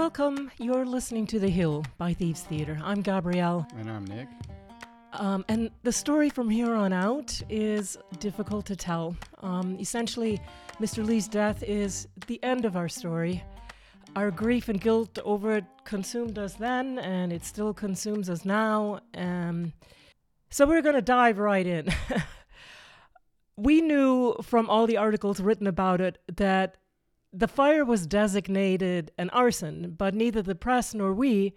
Welcome. You're listening to The Hill by Thieves Theater. I'm Gabriele. And I'm Nick. Um, and the story from here on out is difficult to tell. Um, essentially, Mr. Lee's death is the end of our story. Our grief and guilt over it consumed us then, and it still consumes us now. Um, so we're going to dive right in. we knew from all the articles written about it that the fire was designated an arson, but neither the press nor we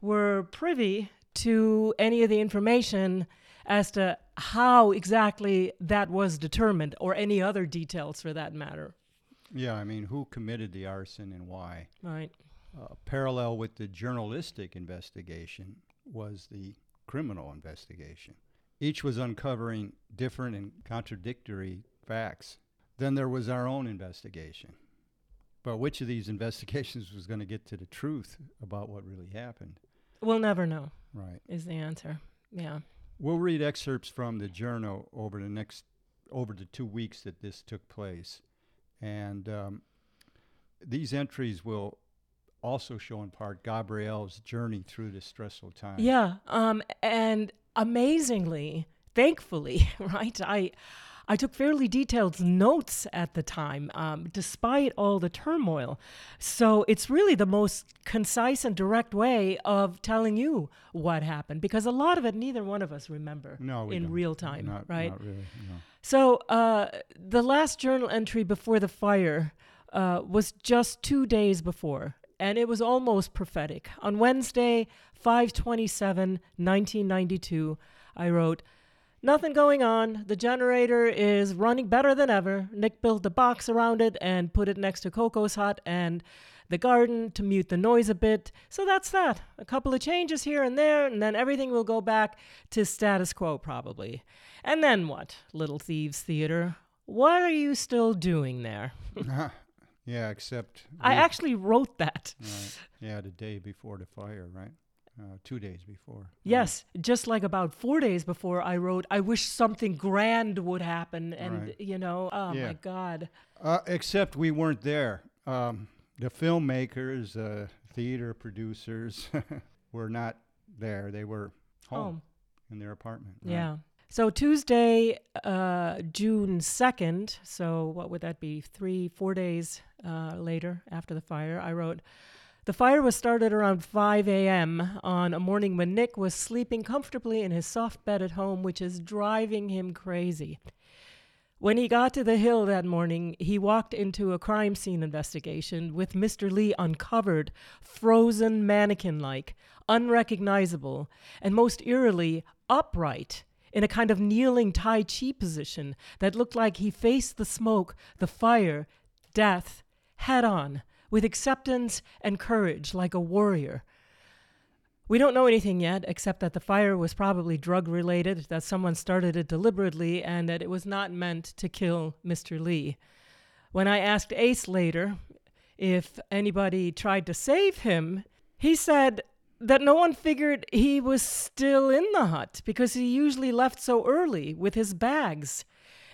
were privy to any of the information as to how exactly that was determined or any other details for that matter. Yeah, I mean, who committed the arson and why? Right. Uh, parallel with the journalistic investigation was the criminal investigation. Each was uncovering different and contradictory facts. Then there was our own investigation. But which of these investigations was going to get to the truth about what really happened? We'll never know. Right. Is the answer. Yeah. We'll read excerpts from the journal over the next over the two weeks that this took place, and um, these entries will also show in part Gabriele's journey through this stressful time. Yeah. Um, and amazingly, thankfully, right? I I took fairly detailed notes at the time, um, despite all the turmoil. So it's really the most concise and direct way of telling you what happened because a lot of it neither one of us remember No, in don't. real time, Not, right? Not really. No. So uh, the last journal entry before the fire uh, was just two days before, and it was almost prophetic. On Wednesday, 527, 1992, I wrote, Nothing going on. The generator is running better than ever. Nick built a box around it and put it next to Coco's hut and the garden to mute the noise a bit. So that's that. A couple of changes here and there, and then everything will go back to status quo probably. And then what, Little Thieves Theater? What are you still doing there? Uh-huh. yeah, except I actually wrote that. right. Yeah, the day before the fire, right? Uh, two days before. right. Yes, just like about four days before, I wrote, I wish something grand would happen. And, Right. you know, oh Yeah. my God. Uh, except we weren't there. Um, the filmmakers, uh, theater producers were not there. They were home Home. in their apartment. right? Yeah. So Tuesday, uh, June 2nd, so what would that be? Three, four days uh, later after the fire, I wrote, The fire was started around 5 a.m. on a morning when Nick was sleeping comfortably in his soft bed at home, which is driving him crazy. When he got to the hill that morning, he walked into a crime scene investigation with Mr. Lee uncovered, frozen mannequin like, unrecognizable, and most eerily, upright in a kind of kneeling Tai Chi position that looked like he faced the smoke, the fire, death, head on, with acceptance and courage like a warrior. We don't know anything yet, except that the fire was probably drug related, that someone started it deliberately, and that it was not meant to kill Mr. Lee. When I asked Ace later if anybody tried to save him, he said that no one figured he was still in the hut because he usually left so early with his bags,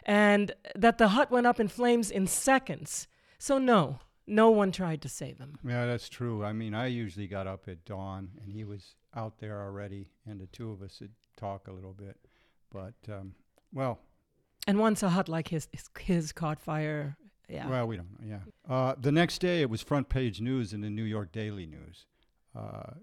and that the hut went up in flames in seconds. So, no, no one tried to save him. Yeah, that's true. I mean, I usually got up at dawn, and he was out there already, and the two of us would talk a little bit. But um, well, And once a hut like his his, his caught fire, yeah. well, we don't know. Yeah. Uh, the next day, it was front page news in the New York Daily News. Uh,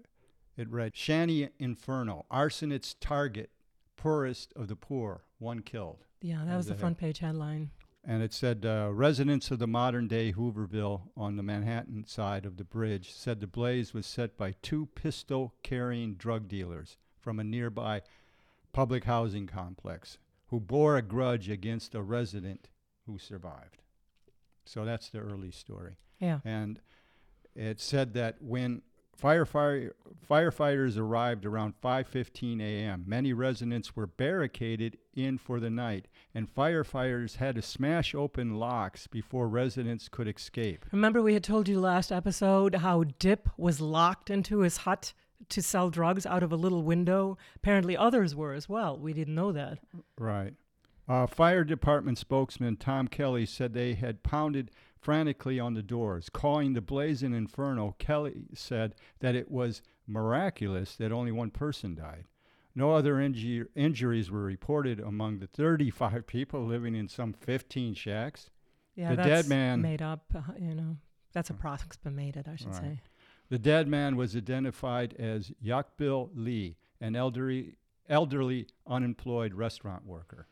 it read: Shanty Inferno, arson its target, poorest of the poor, one killed. yeah, that was the front page headline. And it said uh, residents of the modern day Hooverville on the Manhattan side of the bridge said the blaze was set by two pistol carrying drug dealers from a nearby public housing complex who bore a grudge against a resident who survived. So that's the early story. Yeah. And it said that when firefighter, firefighters arrived around 5:15 a.m., many residents were barricaded in for the night, and firefighters had to smash open locks before residents could escape. Remember, we had told you last episode how Dip was locked into his hut to sell drugs out of a little window. Apparently, others were as well. We didn't know that. Right. Uh, fire department spokesman Tom Kelly said they had pounded frantically on the doors. Calling the blazing inferno, Kelly said that it was miraculous that only one person died. No other inju- injuries were reported among the 35 people living in some 15 shacks. Yeah, The that's dead man- made up. Uh, you know, that's a approximated, I should Right. say. The dead man was identified as Yakbil Lee, an elderly, elderly unemployed restaurant worker.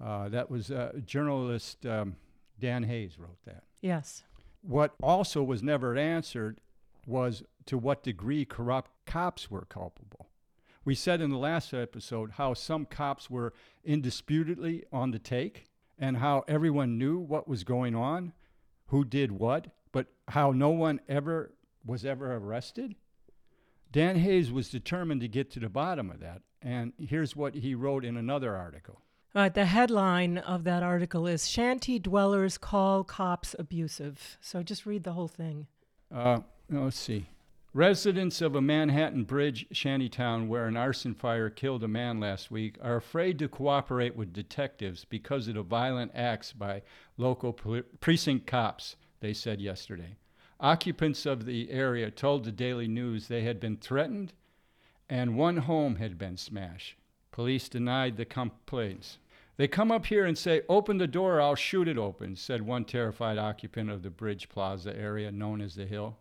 Uh, that was uh, journalist um, Dan Hays wrote that. Yes. What also was never answered was to what degree corrupt cops were culpable. We said in the last episode how some cops were indisputably on the take and how everyone knew what was going on, who did what, but how no one ever was ever arrested. Dan Hays was determined to get to the bottom of that, and here's what he wrote in another article. All right, the headline of that article is Shanty Dwellers Call Cops Abusive. So just read the whole thing. Uh, let's see. Residents of a Manhattan Bridge shantytown where an arson fire killed a man last week are afraid to cooperate with detectives because of the violent acts by local precinct cops, they said yesterday. Occupants of the area told the Daily News they had been threatened and one home had been smashed. Police denied the complaints. They come up here and say, Open the door, I'll shoot it open, said one terrified occupant of the Bridge Plaza area known as the Hill.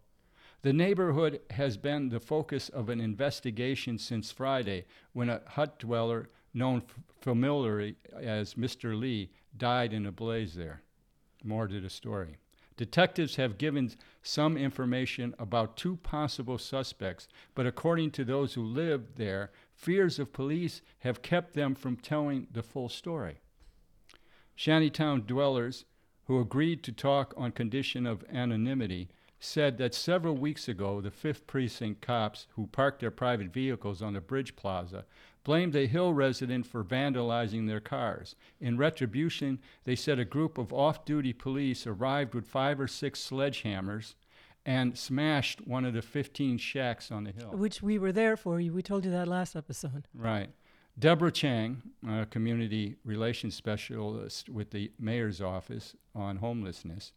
The neighborhood has been the focus of an investigation since Friday when a hut dweller known familiarly as Mr. Lee died in a blaze there. More to the story. Detectives have given some information about two possible suspects, but according to those who lived there, fears of police have kept them from telling the full story. Shantytown dwellers who agreed to talk on condition of anonymity said that several weeks ago the 5th Precinct cops who parked their private vehicles on the bridge plaza blamed a Hill resident for vandalizing their cars. In retribution, they said a group of off duty police arrived with five or six sledgehammers and smashed one of the 15 shacks on the hill. Which we were there for. We told you that last episode. Right. Deborah Chang, a community relations specialist with the mayor's office on homelessness,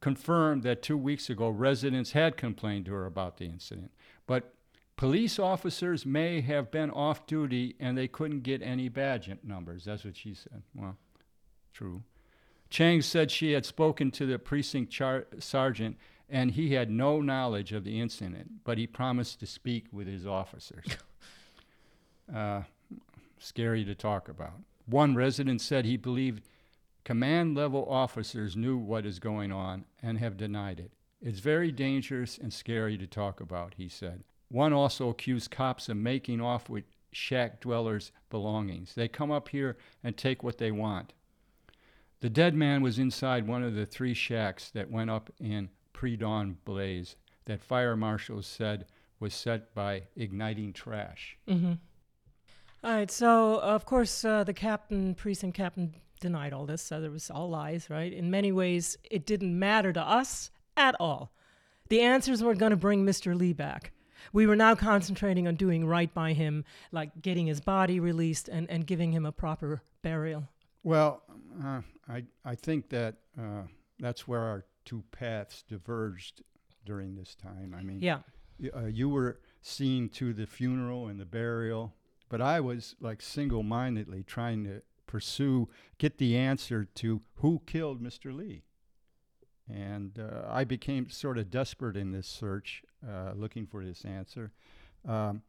confirmed that two weeks ago residents had complained to her about the incident. But police officers may have been off duty and they couldn't get any badge numbers. That's what she said. Well, true. Chang said she had spoken to the precinct char- sergeant and he had no knowledge of the incident, but he promised to speak with his officers. uh, scary to talk about. One resident said he believed command level officers knew what is going on and have denied it. It's very dangerous and scary to talk about, he said. One also accused cops of making off with shack dwellers' belongings. They come up here and take what they want. The dead man was inside one of the three shacks that went up in pre dawn blaze that fire marshals said was set by igniting trash. Mm-hmm. All right. So, of course, uh, the captain, precinct captain, denied all this. So there was all lies, right? In many ways, it didn't matter to us at all. The answers were going to bring Mr. Lee back. We were now concentrating on doing right by him, like getting his body released and, and giving him a proper burial. Well, uh, I I think that uh, that's where our two paths diverged during this time. I mean, Yeah. uh, you were seen to the funeral and the burial, but I was like single-mindedly trying to pursue, get the answer to who killed Mr. Lee. And uh, I became sort of desperate in this search, uh, looking for this answer. Um,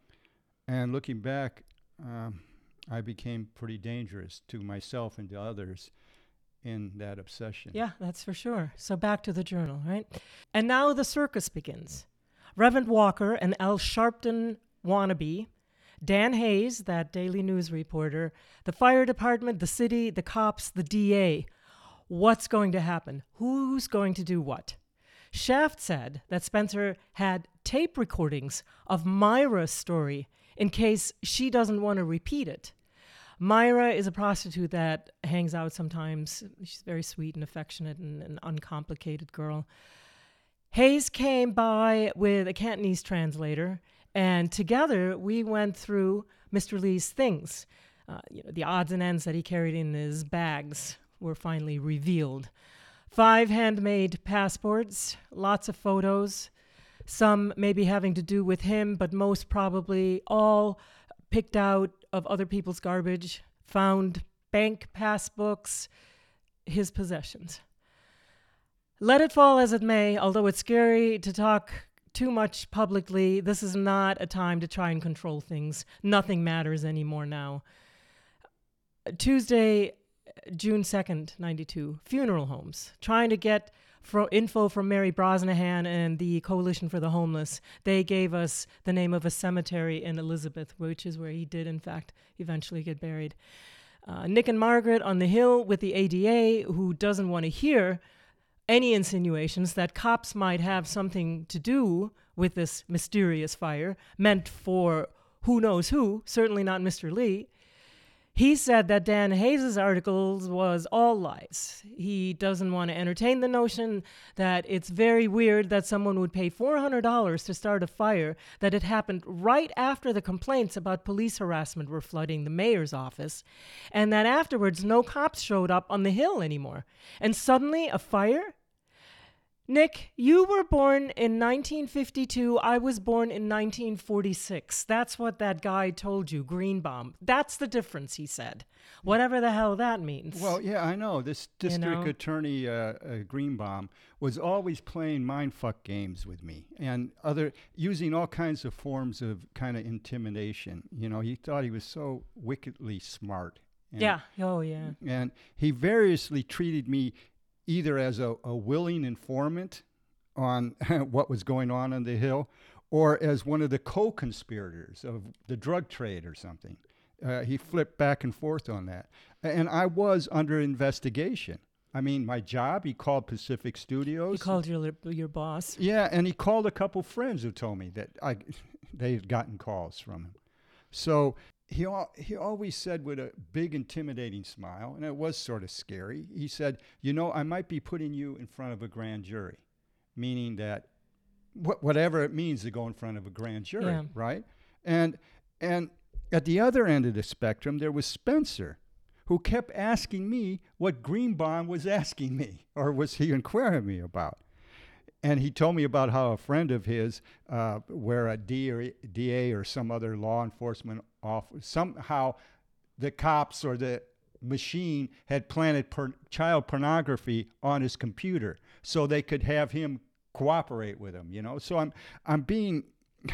and looking back, um, I became pretty dangerous to myself and to others in that obsession. Yeah, that's for sure. So back to the journal, right? And now the circus begins. Reverend Walker and Al Sharpton wannabe, Dan Hays, that Daily News reporter, the fire department, the city, the cops, the DA. What's going to happen? Who's going to do what? Shaft said that Spencer had tape recordings of Myra's story in case she doesn't want to repeat it. Myra is a prostitute that hangs out sometimes. She's very sweet and affectionate and an uncomplicated girl. Hays came by with a Cantonese translator, and together we went through Mr. Lee's things. Uh, you know, the odds and ends that he carried in his bags were finally revealed. five handmade passports, lots of photos, some maybe having to do with him, but most probably all picked out of other people's garbage, found bank passbooks, his possessions. Let it fall as it may, although it's scary to talk too much publicly, this is not a time to try and control things. Nothing matters anymore now. Tuesday, June 2nd, 92, funeral homes, trying to get fro- info from Mary Brosnahan and the Coalition for the Homeless. They gave us the name of a cemetery in Elizabeth, which is where he did, in fact, eventually get buried. Uh, Nick and Margaret on the Hill with the ADA, who doesn't want to hear any insinuations that cops might have something to do with this mysterious fire meant for who knows who, certainly not Mr. Lee. He said that Dan Hays' articles was all lies. He doesn't want to entertain the notion that it's very weird that someone would pay $400 to start a fire that had happened right after the complaints about police harassment were flooding the mayor's office, and that afterwards no cops showed up on the hill anymore. And suddenly a fire? Nick, you were born in 1952. I was born in 1946. That's what that guy told you, Greenbaum. That's the difference, he said. Whatever the hell that means. Well, yeah, I know. This district know? attorney uh, uh, Greenbaum was always playing mindfuck games with me and other using all kinds of forms of kind of intimidation. You know, he thought he was so wickedly smart. And, yeah. Oh, yeah. And he variously treated me either as a, a willing informant on what was going on on the Hill or as one of the co conspirators of the drug trade or something. Uh, he flipped back and forth on that. And I was under investigation. I mean, my job, he called Pacific Studios. He called your, your boss. Yeah, and he called a couple friends who told me that I, they had gotten calls from him. So he, al- he always said with a big intimidating smile, and it was sort of scary. He said, "You know, I might be putting you in front of a grand jury," meaning that wh- whatever it means to go in front of a grand jury, Yeah. right? And and at the other end of the spectrum, there was Spencer, who kept asking me what Greenbaum was asking me, or was he inquiring me about and he told me about how a friend of his, uh, where a DA or some other law enforcement officer, somehow the cops or the machine had planted per- child pornography on his computer so they could have him cooperate with him. You know, so I'm I'm being.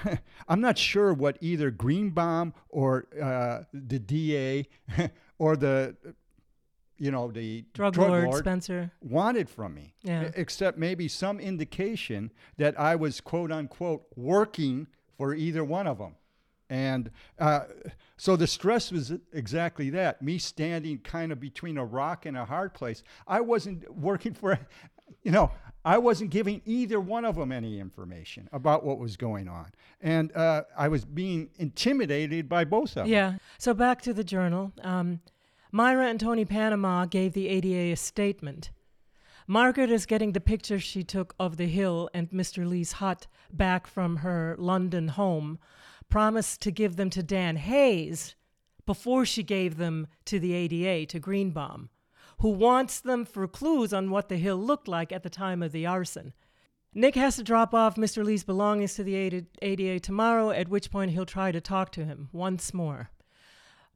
I'm not sure what either Greenbaum or uh, the DA or the, you know, the Drug, lord, Spencer. wanted from me, Yeah. except maybe some indication that I was quote unquote working for either one of them. And uh, so the stress was exactly that me standing kind of between a rock and a hard place. I wasn't working for, you know, I wasn't giving either one of them any information about what was going on. And uh, I was being intimidated by both of them. Yeah. So back to the journal. Um, Myra and Tony Panama gave the ADA a statement. Margaret is getting the picture she took of the hill and Mr. Lee's hut back from her London home, promised to give them to Dan Hays before she gave them to the ADA, to Greenbaum, who wants them for clues on what the hill looked like at the time of the arson. Nick has to drop off Mr. Lee's belongings to the ADA tomorrow, at which point he'll try to talk to him once more.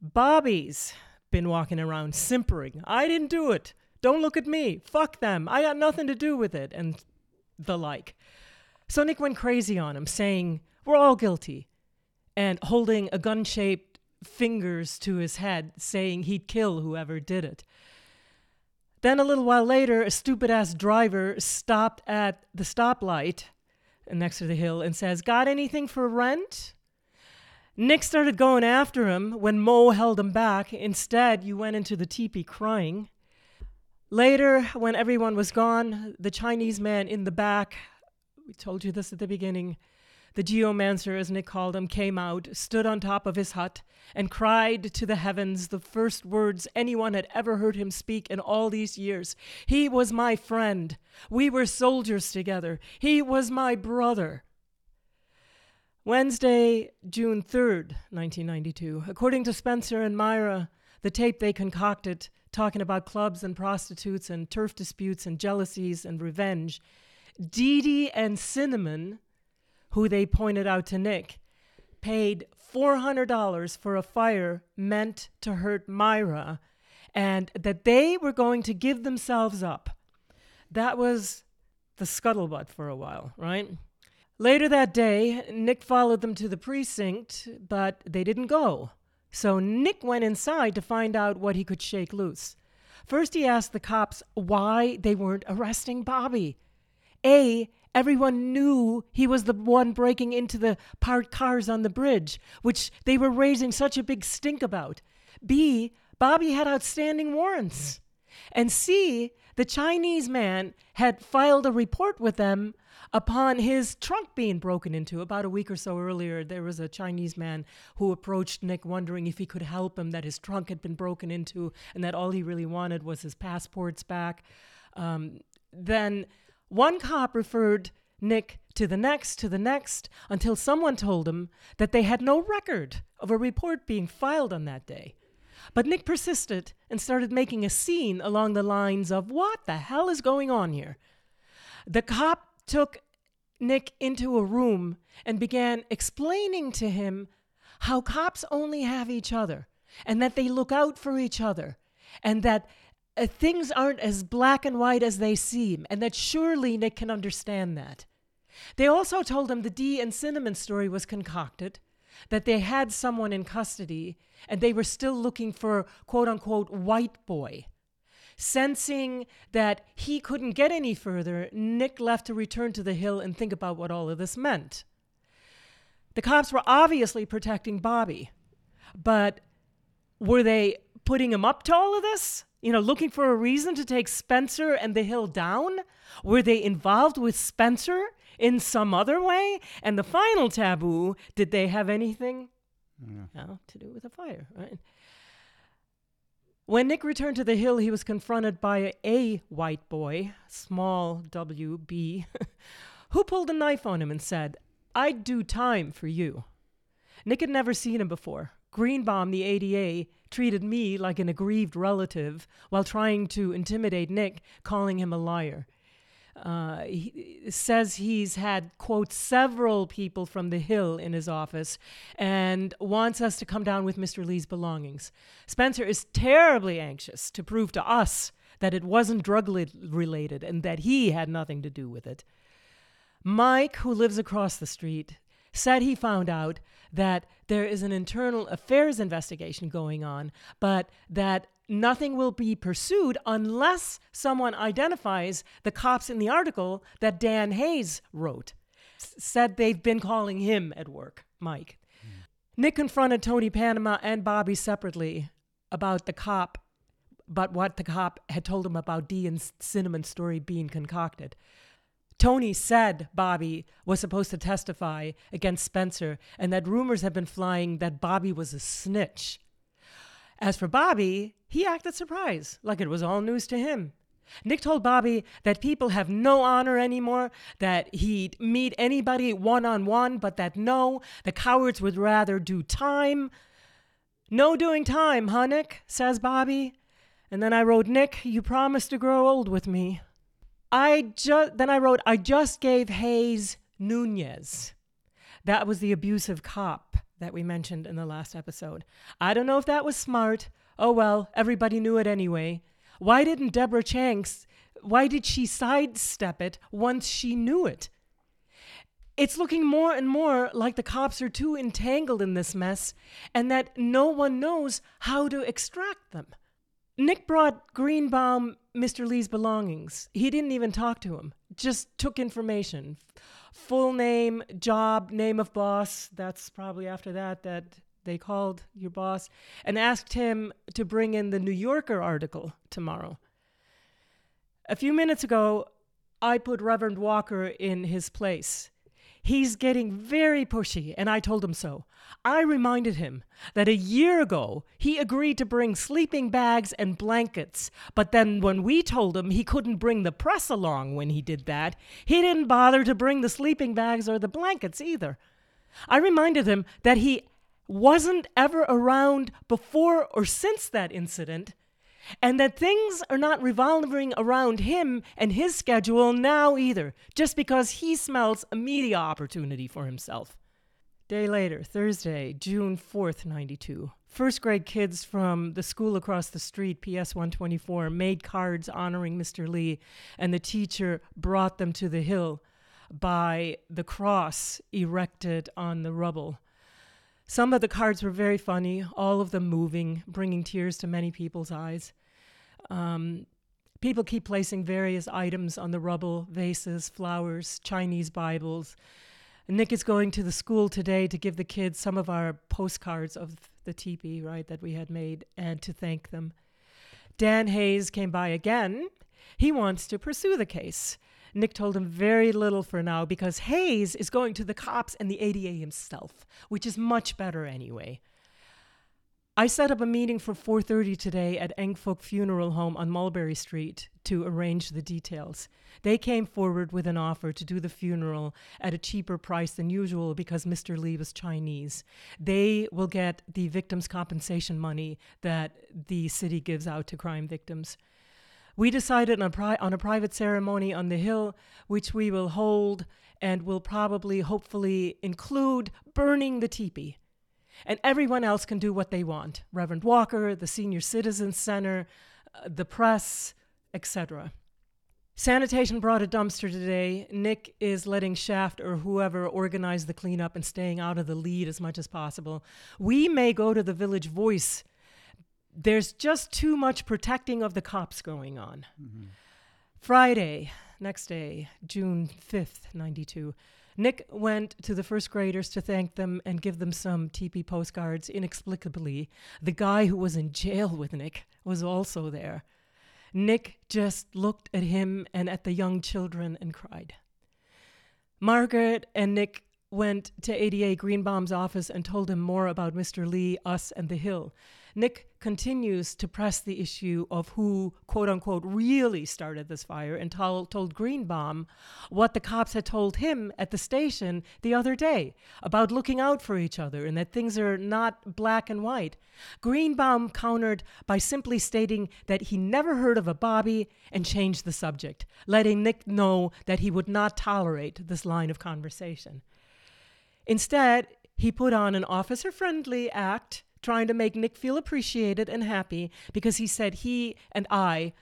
Bobby's been walking around simpering. I didn't do it. Don't look at me. Fuck them. I got nothing to do with it. And the like. So Nick went crazy on him, saying, We're all guilty. And holding a gun shaped fingers to his head, saying he'd kill whoever did it. Then a little while later, a stupid ass driver stopped at the stoplight next to the hill and says, Got anything for rent? Nick started going after him when Mo held him back. Instead, you went into the teepee crying. Later, when everyone was gone, the Chinese man in the back, we told you this at the beginning, the geomancer, as Nick called him, came out, stood on top of his hut, and cried to the heavens the first words anyone had ever heard him speak in all these years. He was my friend. We were soldiers together. He was my brother. Wednesday, June 3rd, 1992. According to Spencer and Myra, the tape they concocted talking about clubs and prostitutes and turf disputes and jealousies and revenge, Dee Dee and Cinnamon, who they pointed out to Nick, paid $400 for a fire meant to hurt Myra and that they were going to give themselves up. That was the scuttlebutt for a while, right? Later that day, Nick followed them to the precinct, but they didn't go. So Nick went inside to find out what he could shake loose. First, he asked the cops why they weren't arresting Bobby. A, everyone knew he was the one breaking into the parked cars on the bridge, which they were raising such a big stink about. B, Bobby had outstanding warrants. And C, the Chinese man had filed a report with them upon his trunk being broken into. About a week or so earlier, there was a Chinese man who approached Nick wondering if he could help him, that his trunk had been broken into, and that all he really wanted was his passports back. Um, then one cop referred Nick to the next, to the next, until someone told him that they had no record of a report being filed on that day. But Nick persisted and started making a scene along the lines of, What the hell is going on here? The cop took Nick into a room and began explaining to him how cops only have each other and that they look out for each other and that uh, things aren't as black and white as they seem and that surely Nick can understand that. They also told him the Dee and Cinnamon story was concocted that they had someone in custody and they were still looking for quote unquote white boy. Sensing that he couldn't get any further, Nick left to return to the hill and think about what all of this meant. The cops were obviously protecting Bobby, but were they putting him up to all of this? You know, looking for a reason to take Spencer and the hill down? Were they involved with Spencer in some other way? And the final taboo, did they have anything yeah. to do with a fire, right? When Nick returned to the hill, he was confronted by a white boy, small WB, who pulled a knife on him and said, I'd do time for you. Nick had never seen him before. Greenbaum, the ADA, treated me like an aggrieved relative while trying to intimidate Nick, calling him a liar. Uh, he says he's had, quote, several people from the Hill in his office and wants us to come down with Mr. Lee's belongings. Spencer is terribly anxious to prove to us that it wasn't drug related and that he had nothing to do with it. Mike, who lives across the street, said he found out that there is an internal affairs investigation going on, but that nothing will be pursued unless someone identifies the cops in the article that Dan Hays wrote. S- said they've been calling him at work, Mike. Mm. Nick confronted Tony Panama and Bobby separately about the cop, but what the cop had told him about Dee and Cinnamon's story being concocted. Tony said Bobby was supposed to testify against Spencer and that rumors had been flying that Bobby was a snitch. As for Bobby, he acted surprised, like it was all news to him. Nick told Bobby that people have no honor anymore, that he'd meet anybody one on one, but that no, the cowards would rather do time. No doing time, huh, Nick? says Bobby. And then I wrote, Nick, you promised to grow old with me. I just then I wrote, I just gave Hays Nunez. That was the abusive cop that we mentioned in the last episode. I don't know if that was smart. Oh well, everybody knew it anyway. Why didn't Deborah Chang's, why did she sidestep it once she knew it? It's looking more and more like the cops are too entangled in this mess and that no one knows how to extract them. Nick brought Greenbaum Mr. Lee's belongings. He didn't even talk to him, just took information full name, job, name of boss. That's probably after that that they called your boss and asked him to bring in the New Yorker article tomorrow. A few minutes ago, I put Reverend Walker in his place. He's getting very pushy, and I told him so. I reminded him that a year ago he agreed to bring sleeping bags and blankets, but then when we told him he couldn't bring the press along when he did that, he didn't bother to bring the sleeping bags or the blankets either. I reminded him that he wasn't ever around before or since that incident, and that things are not revolving around him and his schedule now either, just because he smells a media opportunity for himself. Day later, Thursday, June 4th, 92. First grade kids from the school across the street, PS 124, made cards honoring Mr. Lee, and the teacher brought them to the hill by the cross erected on the rubble. Some of the cards were very funny, all of them moving, bringing tears to many people's eyes. Um, people keep placing various items on the rubble vases, flowers, Chinese Bibles. Nick is going to the school today to give the kids some of our postcards of the teepee, right, that we had made, and to thank them. Dan Hays came by again. He wants to pursue the case. Nick told him very little for now because Hays is going to the cops and the ADA himself, which is much better anyway. I set up a meeting for 4:30 today at Ng Fook Funeral Home on Mulberry Street to arrange the details. They came forward with an offer to do the funeral at a cheaper price than usual because Mr. Lee was Chinese. They will get the victims' compensation money that the city gives out to crime victims. We decided on a, pri- on a private ceremony on the hill, which we will hold and will probably, hopefully, include burning the teepee. And everyone else can do what they want Reverend Walker, the Senior Citizens Center, uh, the press, etc. Sanitation brought a dumpster today. Nick is letting Shaft or whoever organize the cleanup and staying out of the lead as much as possible. We may go to the Village Voice. There's just too much protecting of the cops going on. Mm-hmm. Friday, next day, June 5th, 92. Nick went to the first graders to thank them and give them some teepee postcards. Inexplicably, the guy who was in jail with Nick was also there. Nick just looked at him and at the young children and cried. Margaret and Nick went to ADA Greenbaum's office and told him more about Mr. Lee, us, and the Hill. Nick continues to press the issue of who, quote unquote, really started this fire and told, Greenbaum what the cops had told him at the station the other day about looking out for each other and that things are not black and white. Greenbaum countered by simply stating that he never heard of a Bobby and changed the subject, letting Nick know that he would not tolerate this line of conversation. Instead, he put on an officer friendly act trying to make Nick feel appreciated and happy because he said he and I,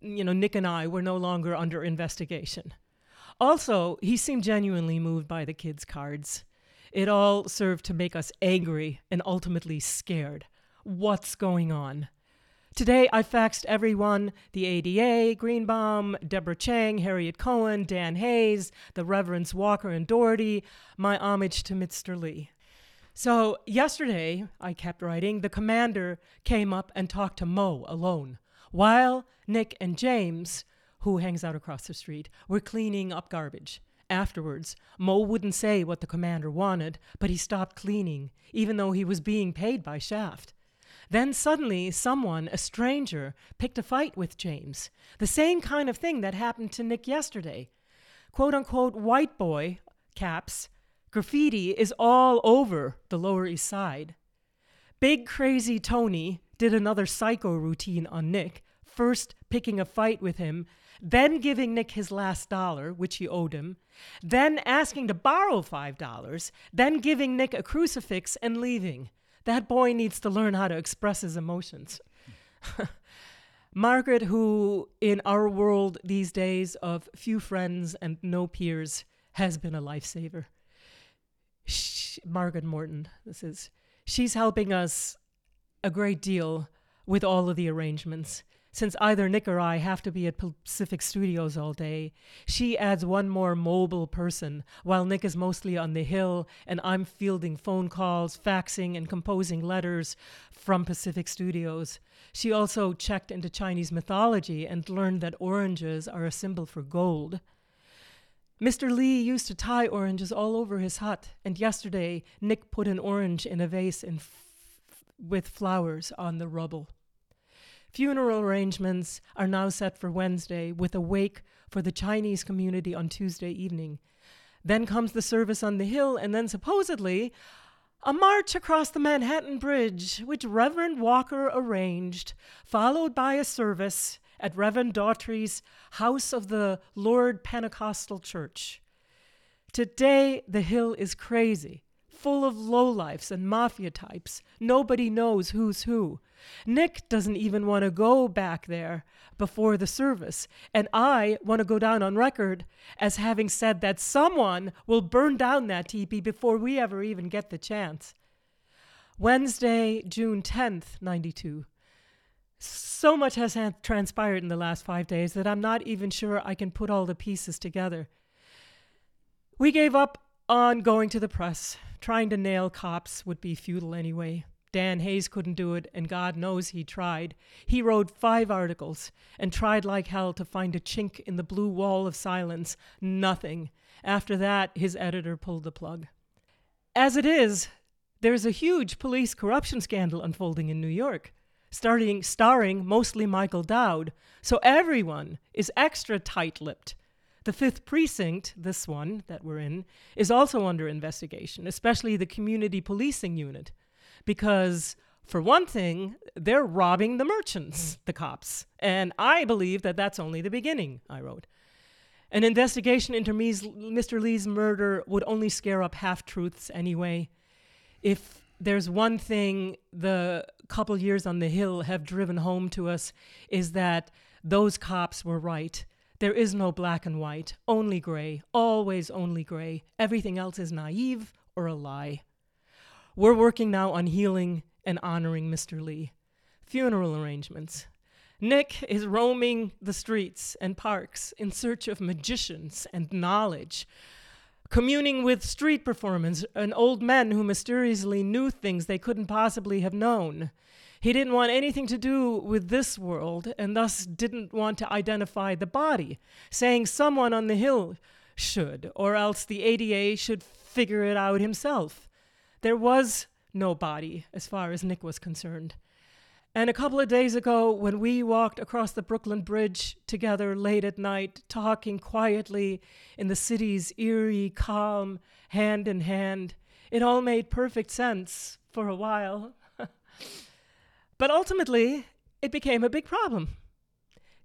you know, Nick and I were no longer under investigation. Also, he seemed genuinely moved by the kids' cards. It all served to make us angry and ultimately scared. What's going on? Today, I faxed everyone the ADA, Greenbaum, Deborah Chang, Harriet Cohen, Dan Hays, the Reverends Walker and Daughtry, my homage to Mr. Lee. So yesterday, I kept writing, the commander came up and talked to Mo alone, while Nick and James, who hangs out across the street, were cleaning up garbage. Afterwards, Mo wouldn't say what the commander wanted, but he stopped cleaning, even though he was being paid by Shaft. Then suddenly, someone, a stranger, picked a fight with James. The same kind of thing that happened to Nick yesterday. Quote unquote, white boy, caps, Graffiti is all over the Lower East Side. Big Crazy Tony did another psycho routine on Nick, first picking a fight with him, then giving Nick his last dollar, which he owed him, then asking to borrow $5, then giving Nick a crucifix and leaving. That boy needs to learn how to express his emotions. Margaret, who in our world these days of few friends and no peers, has been a lifesaver she, Margaret Morton, this is, she's helping us a great deal with all of the arrangements. Since either Nick or I have to be at Pacific Studios all day, she adds one more mobile person while Nick is mostly on the hill and I'm fielding phone calls, faxing, and composing letters from Pacific Studios. She also checked into Chinese mythology and learned that oranges are a symbol for gold. Mr. Lee used to tie oranges all over his hut, and yesterday Nick put an orange in a vase f- with flowers on the rubble. Funeral arrangements are now set for Wednesday, with a wake for the Chinese community on Tuesday evening. Then comes the service on the hill, and then supposedly A march across the Manhattan Bridge, which Reverend Walker arranged, followed by a service at Reverend Daughtry's House of the Lord Pentecostal Church. Today, the Hill is crazy, full of lowlifes and mafia types. Nobody knows who's who. Nick doesn't even want to go back there before the service, and I want to go down on record as having said that someone will burn down that teepee before we ever even get the chance. Wednesday, June 10th, 92. So much has transpired in the last five days that I'm not even sure I can put all the pieces together. We gave up on going to the press. Trying to nail cops would be futile anyway. Dan Hays couldn't do it, and God knows he tried. He wrote five articles and tried like hell to find a chink in the blue wall of silence. Nothing. After that, his editor pulled the plug. As it is, there's a huge police corruption scandal unfolding in New York, starting starring mostly Michael Dowd, so everyone is extra tight-lipped. The 5th precinct, this one that we're in, is also under investigation, especially the community policing unit because for one thing, they're robbing the merchants, hmm. the cops. And I believe that that's only the beginning, I wrote. An investigation into Mr. Lee's murder would only scare up half truths anyway. If there's one thing the couple years on the Hill have driven home to us, is that those cops were right. There is no black and white, only gray, always only gray. Everything else is naive or a lie. We're working now on healing and honoring Mr. Lee. Funeral arrangements. Nick is roaming the streets and parks in search of magicians and knowledge, communing with street performers and old men who mysteriously knew things they couldn't possibly have known. He didn't want anything to do with this world and thus didn't want to identify the body, saying someone on the hill should, or else the ADA should figure it out himself. There was no body as far as Nick was concerned. And a couple of days ago, when we walked across the Brooklyn Bridge together late at night, talking quietly in the city's eerie calm, hand in hand, it all made perfect sense for a while. but ultimately, it became a big problem.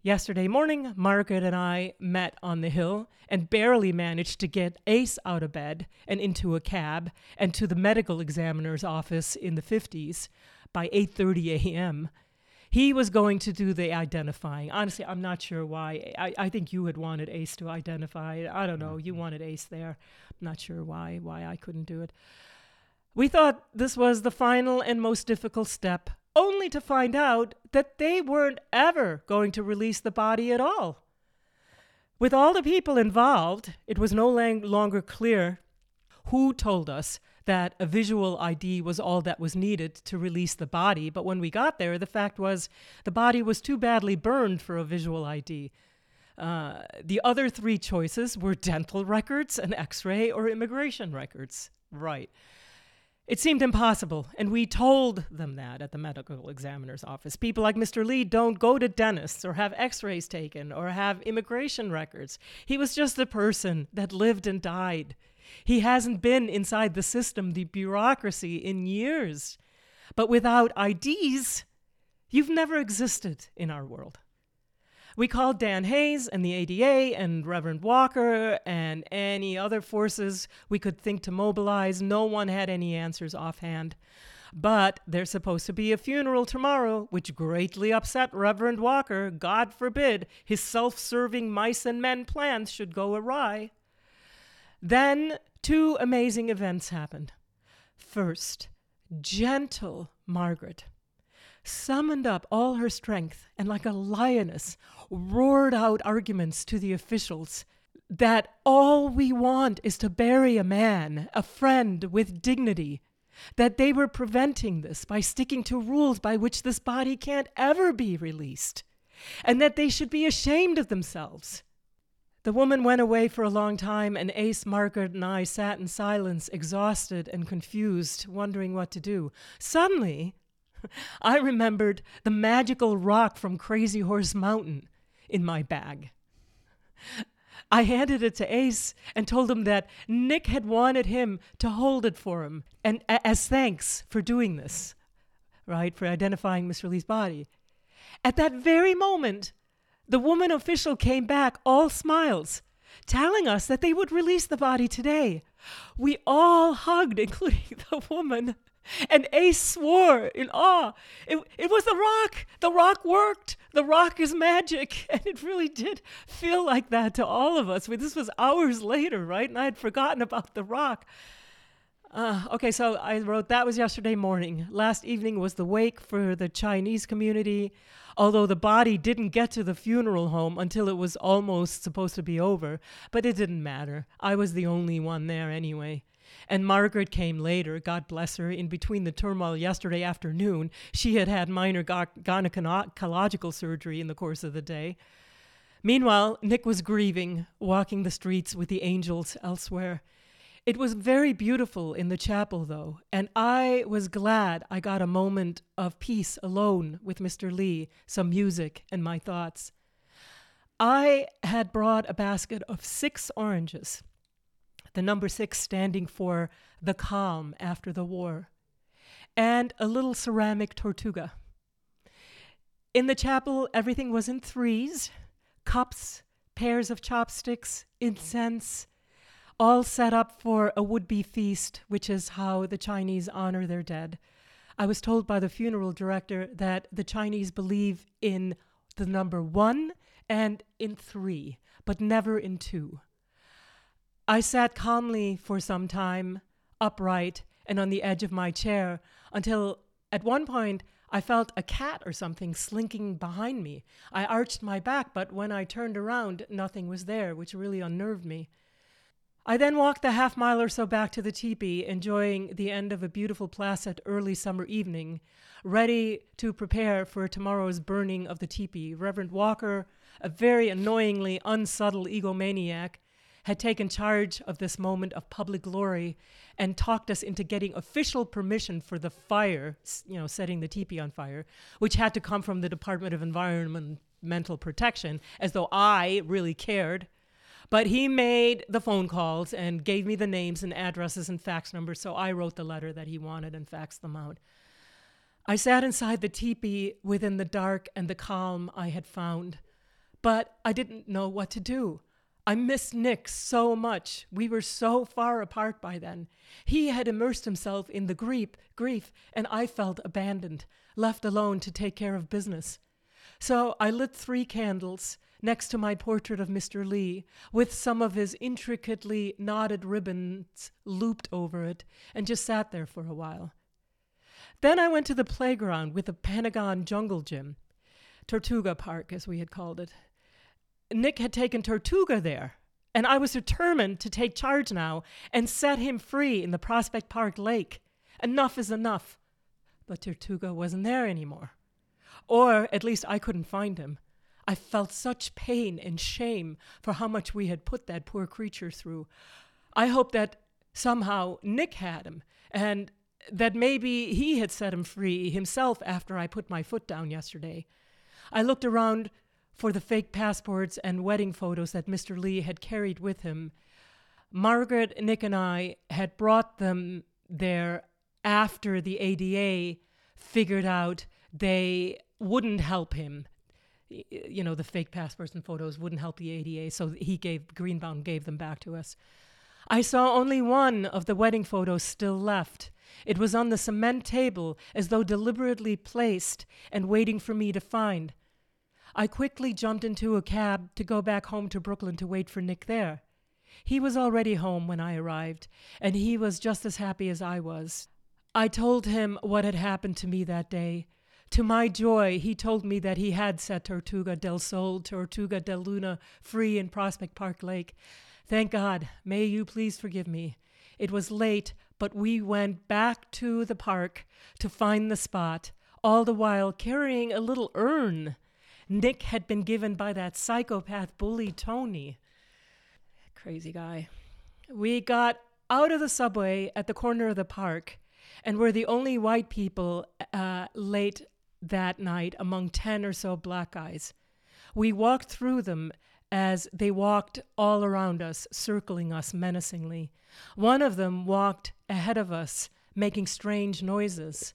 Yesterday morning, Margaret and I met on the hill and barely managed to get Ace out of bed and into a cab and to the medical examiner's office in the 50s by 8:30 a.m. He was going to do the identifying. Honestly, I'm not sure why. I, I think you had wanted Ace to identify. I don't know. You mm-hmm. wanted Ace there. I'm not sure why why I couldn't do it. We thought this was the final and most difficult step only to find out that they weren't ever going to release the body at all. With all the people involved, it was no lang- longer clear who told us that a visual ID was all that was needed to release the body, but when we got there, the fact was the body was too badly burned for a visual ID. Uh, the other three choices were dental records, an x ray, or immigration records. Right. It seemed impossible, and we told them that at the medical examiner's office. People like Mr. Lee don't go to dentists or have x rays taken or have immigration records. He was just a person that lived and died. He hasn't been inside the system, the bureaucracy, in years. But without IDs, you've never existed in our world. We called Dan Hays and the ADA and Reverend Walker and any other forces we could think to mobilize. No one had any answers offhand. But there's supposed to be a funeral tomorrow, which greatly upset Reverend Walker. God forbid his self serving mice and men plans should go awry. Then two amazing events happened. First, gentle Margaret summoned up all her strength and, like a lioness, roared out arguments to the officials that all we want is to bury a man, a friend with dignity, that they were preventing this by sticking to rules by which this body can't ever be released, and that they should be ashamed of themselves. The woman went away for a long time, and Ace, Margaret, and I sat in silence, exhausted and confused, wondering what to do. Suddenly, I remembered the magical rock from Crazy Horse Mountain in my bag. I handed it to Ace and told him that Nick had wanted him to hold it for him and as thanks for doing this, right, for identifying Mr. Lee's body. At that very moment, the woman official came back all smiles, telling us that they would release the body today. We all hugged, including the woman. And Ace swore in awe. It, it was the rock. The rock worked. The rock is magic. And it really did feel like that to all of us. This was hours later, right? And I had forgotten about the rock. Uh, okay, so I wrote that was yesterday morning. Last evening was the wake for the Chinese community, although the body didn't get to the funeral home until it was almost supposed to be over. But it didn't matter. I was the only one there anyway. And Margaret came later, God bless her, in between the turmoil yesterday afternoon. She had had minor gynecological surgery in the course of the day. Meanwhile, Nick was grieving, walking the streets with the angels elsewhere. It was very beautiful in the chapel, though, and I was glad I got a moment of peace alone with Mr. Lee, some music, and my thoughts. I had brought a basket of six oranges the number six standing for the calm after the war, and a little ceramic tortuga. In the chapel, everything was in threes cups, pairs of chopsticks, incense, all set up for a would be feast, which is how the Chinese honor their dead. I was told by the funeral director that the Chinese believe in the number one and in three, but never in two. I sat calmly for some time, upright and on the edge of my chair, until at one point I felt a cat or something slinking behind me. I arched my back, but when I turned around, nothing was there, which really unnerved me. I then walked the half mile or so back to the teepee, enjoying the end of a beautiful placid early summer evening, ready to prepare for tomorrow's burning of the teepee. Reverend Walker, a very annoyingly unsubtle egomaniac, had taken charge of this moment of public glory and talked us into getting official permission for the fire, you know, setting the teepee on fire, which had to come from the Department of Environmental Protection, as though I really cared. But he made the phone calls and gave me the names and addresses and fax numbers, so I wrote the letter that he wanted and faxed them out. I sat inside the teepee within the dark and the calm I had found, but I didn't know what to do. I missed Nick so much. We were so far apart by then. He had immersed himself in the grief, grief, and I felt abandoned, left alone to take care of business. So I lit three candles next to my portrait of Mr. Lee, with some of his intricately knotted ribbons looped over it, and just sat there for a while. Then I went to the playground with the Pentagon Jungle Gym, Tortuga Park, as we had called it. Nick had taken Tortuga there, and I was determined to take charge now and set him free in the Prospect Park Lake. Enough is enough. But Tortuga wasn't there anymore. Or at least I couldn't find him. I felt such pain and shame for how much we had put that poor creature through. I hoped that somehow Nick had him, and that maybe he had set him free himself after I put my foot down yesterday. I looked around for the fake passports and wedding photos that Mr. Lee had carried with him. Margaret, Nick, and I had brought them there after the ADA figured out they wouldn't help him. You know, the fake passports and photos wouldn't help the ADA, so he gave Greenbaum gave them back to us. I saw only one of the wedding photos still left. It was on the cement table, as though deliberately placed and waiting for me to find. I quickly jumped into a cab to go back home to Brooklyn to wait for Nick there. He was already home when I arrived, and he was just as happy as I was. I told him what had happened to me that day. To my joy, he told me that he had set Tortuga del Sol, Tortuga del Luna free in Prospect Park Lake. Thank God. May you please forgive me. It was late, but we went back to the park to find the spot, all the while carrying a little urn Nick had been given by that psychopath bully Tony. Crazy guy. We got out of the subway at the corner of the park and were the only white people uh, late that night among 10 or so black guys. We walked through them as they walked all around us, circling us menacingly. One of them walked ahead of us, making strange noises.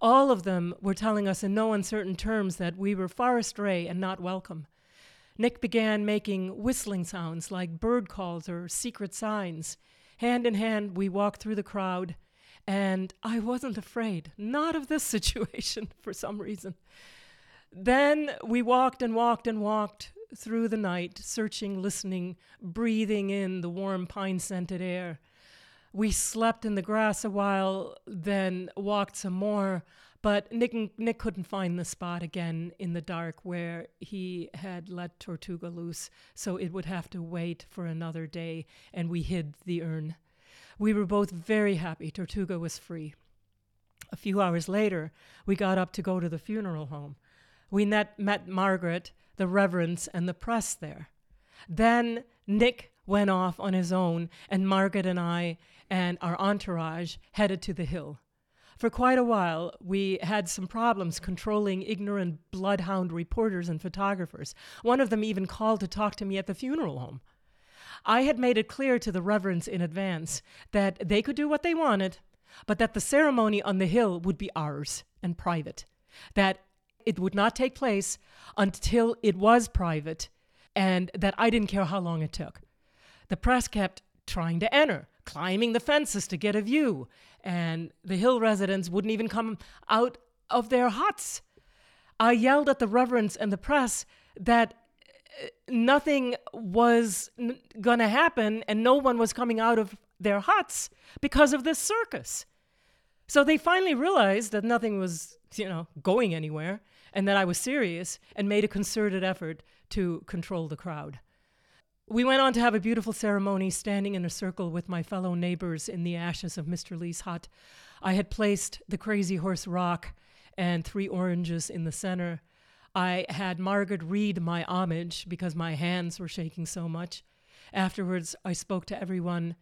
All of them were telling us in no uncertain terms that we were far astray and not welcome. Nick began making whistling sounds like bird calls or secret signs. Hand in hand, we walked through the crowd, and I wasn't afraid, not of this situation for some reason. Then we walked and walked and walked through the night, searching, listening, breathing in the warm pine scented air. We slept in the grass a while, then walked some more, but Nick, Nick couldn't find the spot again in the dark where he had let Tortuga loose, so it would have to wait for another day, and we hid the urn. We were both very happy Tortuga was free. A few hours later, we got up to go to the funeral home. We met, met Margaret, the reverends, and the press there. Then Nick went off on his own, and Margaret and I and our entourage headed to the hill. For quite a while, we had some problems controlling ignorant bloodhound reporters and photographers. One of them even called to talk to me at the funeral home. I had made it clear to the reverends in advance that they could do what they wanted, but that the ceremony on the hill would be ours and private, that it would not take place until it was private, and that I didn't care how long it took. The press kept trying to enter, climbing the fences to get a view, and the hill residents wouldn't even come out of their huts. I yelled at the reverends and the press that nothing was n- going to happen and no one was coming out of their huts because of this circus. So they finally realized that nothing was, you know, going anywhere and that I was serious and made a concerted effort to control the crowd. We went on to have a beautiful ceremony, standing in a circle with my fellow neighbors in the ashes of Mr. Lee's hut. I had placed the Crazy Horse rock and three oranges in the center. I had Margaret read my homage because my hands were shaking so much. Afterwards, I spoke to everyone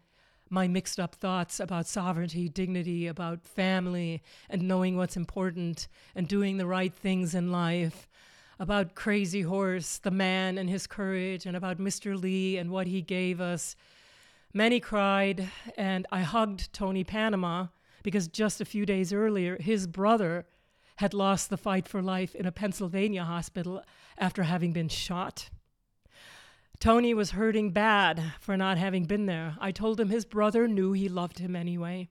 my mixed up thoughts about sovereignty, dignity, about family, and knowing what's important and doing the right things in life about Crazy Horse, the man and his courage, and about Mr. Lee and what he gave us. Many cried, and I hugged Tony Panama because just a few days earlier, his brother had lost the fight for life in a Pennsylvania hospital after having been shot. Tony was hurting bad for not having been there. I told him his brother knew he loved him anyway.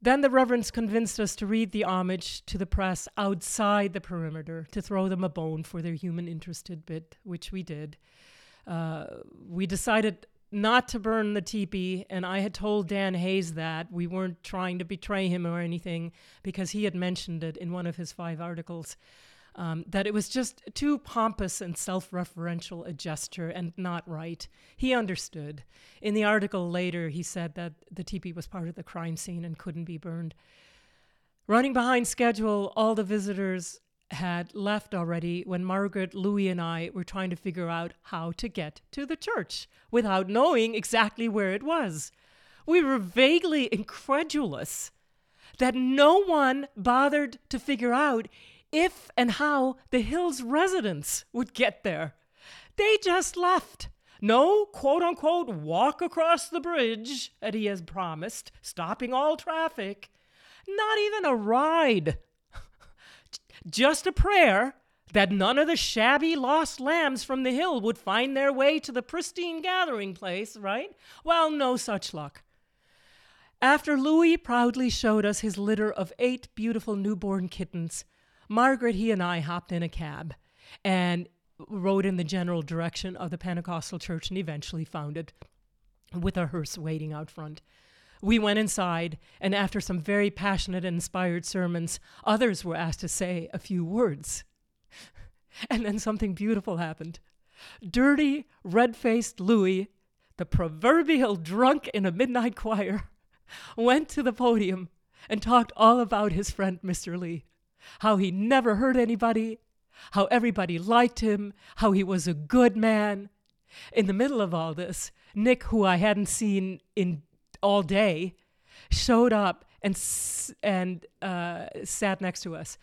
Then the reverends convinced us to read the homage to the press outside the perimeter, to throw them a bone for their human interested bit, which we did. Uh, we decided not to burn the teepee, and I had told Dan Hays that we weren't trying to betray him or anything because he had mentioned it in one of his five articles um, that it was just too pompous and self referential a gesture and not right. He understood. In the article later, he said that the teepee was part of the crime scene and couldn't be burned. Running behind schedule, all the visitors had left already when Margaret, Louis, and I were trying to figure out how to get to the church without knowing exactly where it was. We were vaguely incredulous that no one bothered to figure out if and how the Hills residents would get there. They just left. No quote unquote walk across the bridge that he has promised, stopping all traffic. Not even a ride. Just a prayer that none of the shabby lost lambs from the hill would find their way to the pristine gathering place, right? Well, no such luck. After Louis proudly showed us his litter of eight beautiful newborn kittens, Margaret, he and I hopped in a cab and rode in the general direction of the Pentecostal church and eventually found it with a hearse waiting out front. We went inside, and after some very passionate and inspired sermons, others were asked to say a few words. and then something beautiful happened. Dirty, red faced Louis, the proverbial drunk in a midnight choir, went to the podium and talked all about his friend Mr. Lee how he never hurt anybody, how everybody liked him, how he was a good man. In the middle of all this, Nick, who I hadn't seen in all day, showed up and and uh, sat next to us.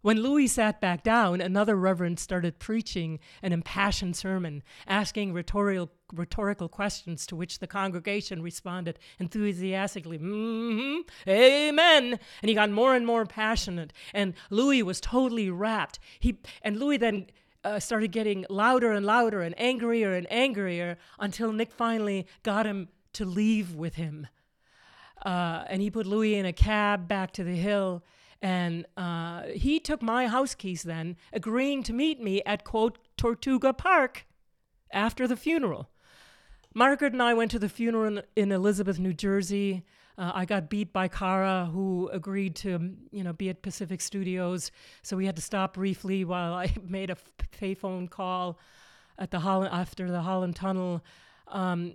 When Louis sat back down, another reverend started preaching an impassioned sermon, asking rhetorical, rhetorical questions to which the congregation responded enthusiastically, mm-hmm, Amen. And he got more and more passionate, and Louis was totally rapt. He and Louis then uh, started getting louder and louder and angrier and angrier until Nick finally got him to leave with him. Uh, and he put Louis in a cab back to the hill and uh, he took my house keys then, agreeing to meet me at, quote, Tortuga Park after the funeral. Margaret and I went to the funeral in Elizabeth, New Jersey. Uh, I got beat by Cara, who agreed to, you know, be at Pacific Studios. So we had to stop briefly while I made a payphone call at the Holland after the Holland Tunnel. Um,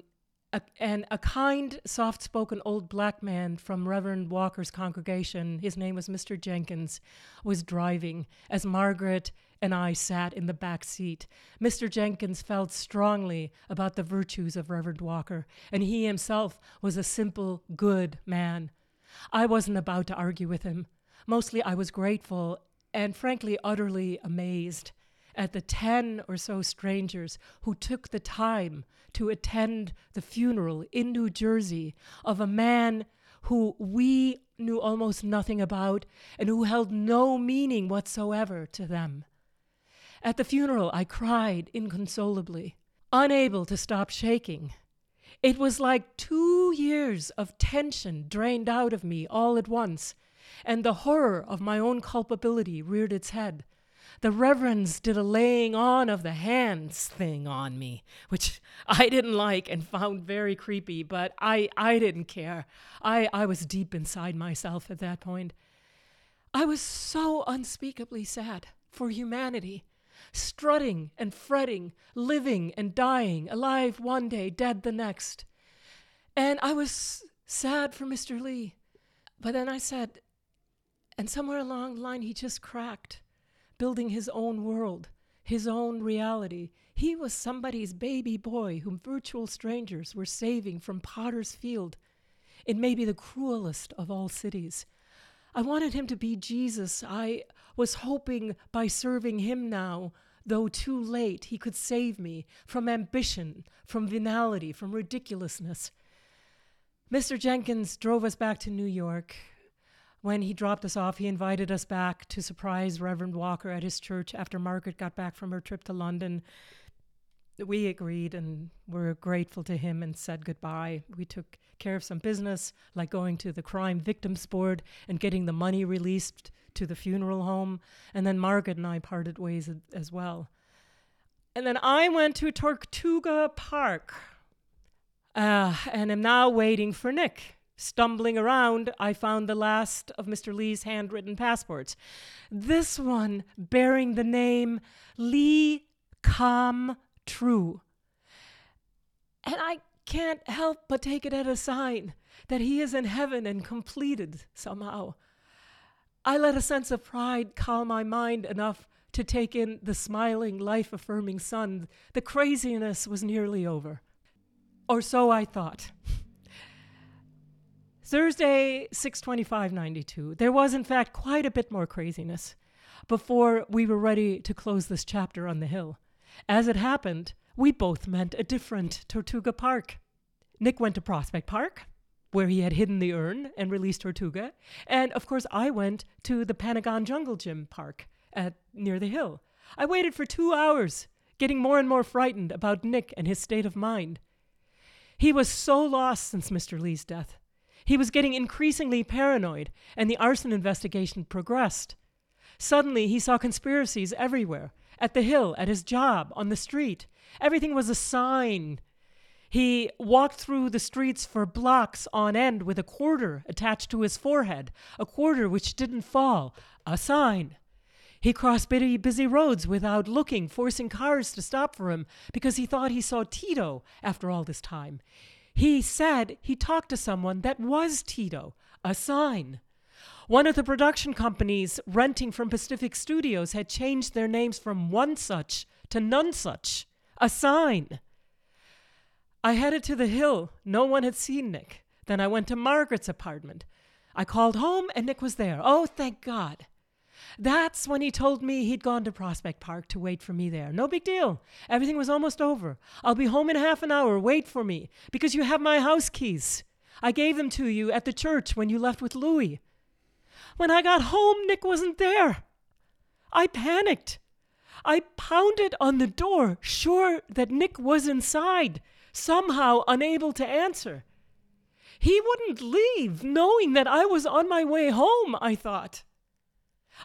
a, and a kind, soft spoken old black man from Reverend Walker's congregation, his name was Mr. Jenkins, was driving as Margaret and I sat in the back seat. Mr. Jenkins felt strongly about the virtues of Reverend Walker, and he himself was a simple, good man. I wasn't about to argue with him. Mostly I was grateful and frankly utterly amazed at the 10 or so strangers who took the time to attend the funeral in New Jersey of a man who we knew almost nothing about and who held no meaning whatsoever to them. At the funeral, I cried inconsolably, unable to stop shaking. It was like two years of tension drained out of me all at once, and the horror of my own culpability reared its head the reverends did a laying on of the hands thing on me, which I didn't like and found very creepy, but I, I didn't care. I, I was deep inside myself at that point. I was so unspeakably sad for humanity, strutting and fretting, living and dying, alive one day, dead the next. And I was sad for Mr. Lee. But then I said, and somewhere along the line, he just cracked building his own world, his own reality. He was somebody's baby boy whom virtual strangers were saving from Potter's Field. It may be the cruelest of all cities. I wanted him to be Jesus. I was hoping by serving him now, though too late, he could save me from ambition, from venality, from ridiculousness. Mr. Jenkins drove us back to New York when he dropped us off, he invited us back to surprise Reverend Walker at his church after Margaret got back from her trip to London. We agreed and were grateful to him and said goodbye. We took care of some business, like going to the Crime Victims Board and getting the money released to the funeral home. And then Margaret and I parted ways as well. And then I went to Tortuga Park uh, and am now waiting for Nick Stumbling around, I found the last of Mr. Lee's handwritten passports. This one bearing the name Lee Com True. And I can't help but take it as a sign that he is in heaven and completed somehow. I let a sense of pride calm my mind enough to take in the smiling, life affirming sun. The craziness was nearly over. Or so I thought. Thursday, 62592. There was, in fact, quite a bit more craziness before we were ready to close this chapter on the hill. As it happened, we both meant a different Tortuga Park. Nick went to Prospect Park, where he had hidden the urn and released Tortuga, and of course I went to the Pentagon Jungle Gym Park at near the hill. I waited for two hours, getting more and more frightened about Nick and his state of mind. He was so lost since Mr. Lee's death. He was getting increasingly paranoid, and the arson investigation progressed. Suddenly, he saw conspiracies everywhere at the hill, at his job, on the street. Everything was a sign. He walked through the streets for blocks on end with a quarter attached to his forehead, a quarter which didn't fall, a sign. He crossed busy, busy roads without looking, forcing cars to stop for him because he thought he saw Tito after all this time. He said he talked to someone that was Tito, a sign. One of the production companies renting from Pacific Studios had changed their names from One Such to None Such, a sign. I headed to the hill. No one had seen Nick. Then I went to Margaret's apartment. I called home and Nick was there. Oh, thank God. That's when he told me he'd gone to Prospect Park to wait for me there. No big deal. Everything was almost over. I'll be home in half an hour. Wait for me, because you have my house keys. I gave them to you at the church when you left with Louis. When I got home, Nick wasn't there. I panicked. I pounded on the door, sure that Nick was inside, somehow unable to answer. He wouldn't leave, knowing that I was on my way home, I thought.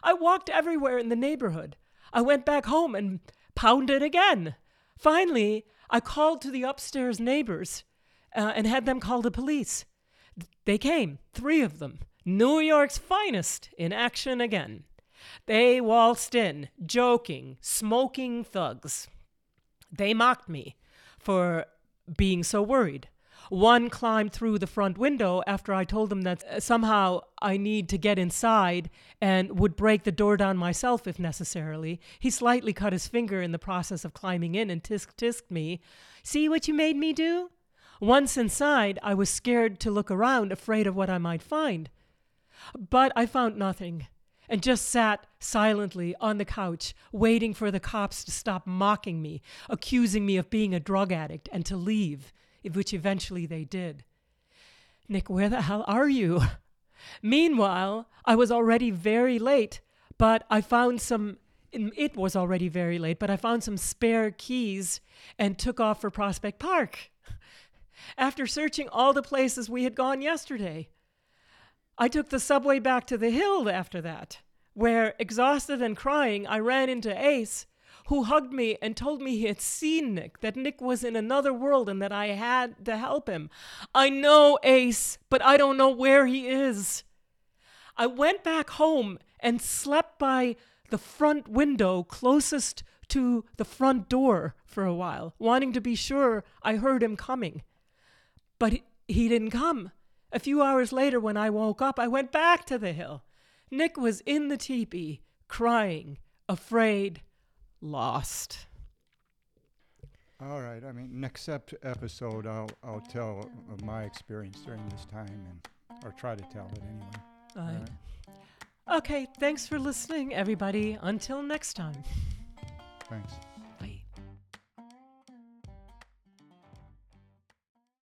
I walked everywhere in the neighborhood. I went back home and pounded again. Finally, I called to the upstairs neighbors uh, and had them call the police. They came, three of them, New York's finest, in action again. They waltzed in, joking, smoking thugs. They mocked me for being so worried. One climbed through the front window after I told him that uh, somehow I need to get inside and would break the door down myself if necessarily. He slightly cut his finger in the process of climbing in and tisk tisked me. See what you made me do? Once inside, I was scared to look around, afraid of what I might find. But I found nothing and just sat silently on the couch, waiting for the cops to stop mocking me, accusing me of being a drug addict, and to leave which eventually they did. Nick, where the hell are you? Meanwhile, I was already very late, but I found some. It was already very late, but I found some spare keys and took off for Prospect Park. After searching all the places we had gone yesterday, I took the subway back to the hill after that, where, exhausted and crying, I ran into Ace, who hugged me and told me he had seen Nick, that Nick was in another world and that I had to help him. I know Ace, but I don't know where he is. I went back home and slept by the front window closest to the front door for a while, wanting to be sure I heard him coming. But he didn't come. A few hours later, when I woke up, I went back to the hill. Nick was in the teepee, crying, afraid, lost. All right. I mean, next ep- episode, I'll I'll tell of my experience during this time, and or try to tell it anyway. All right. Okay. Thanks for listening, everybody. Until next time. Thanks.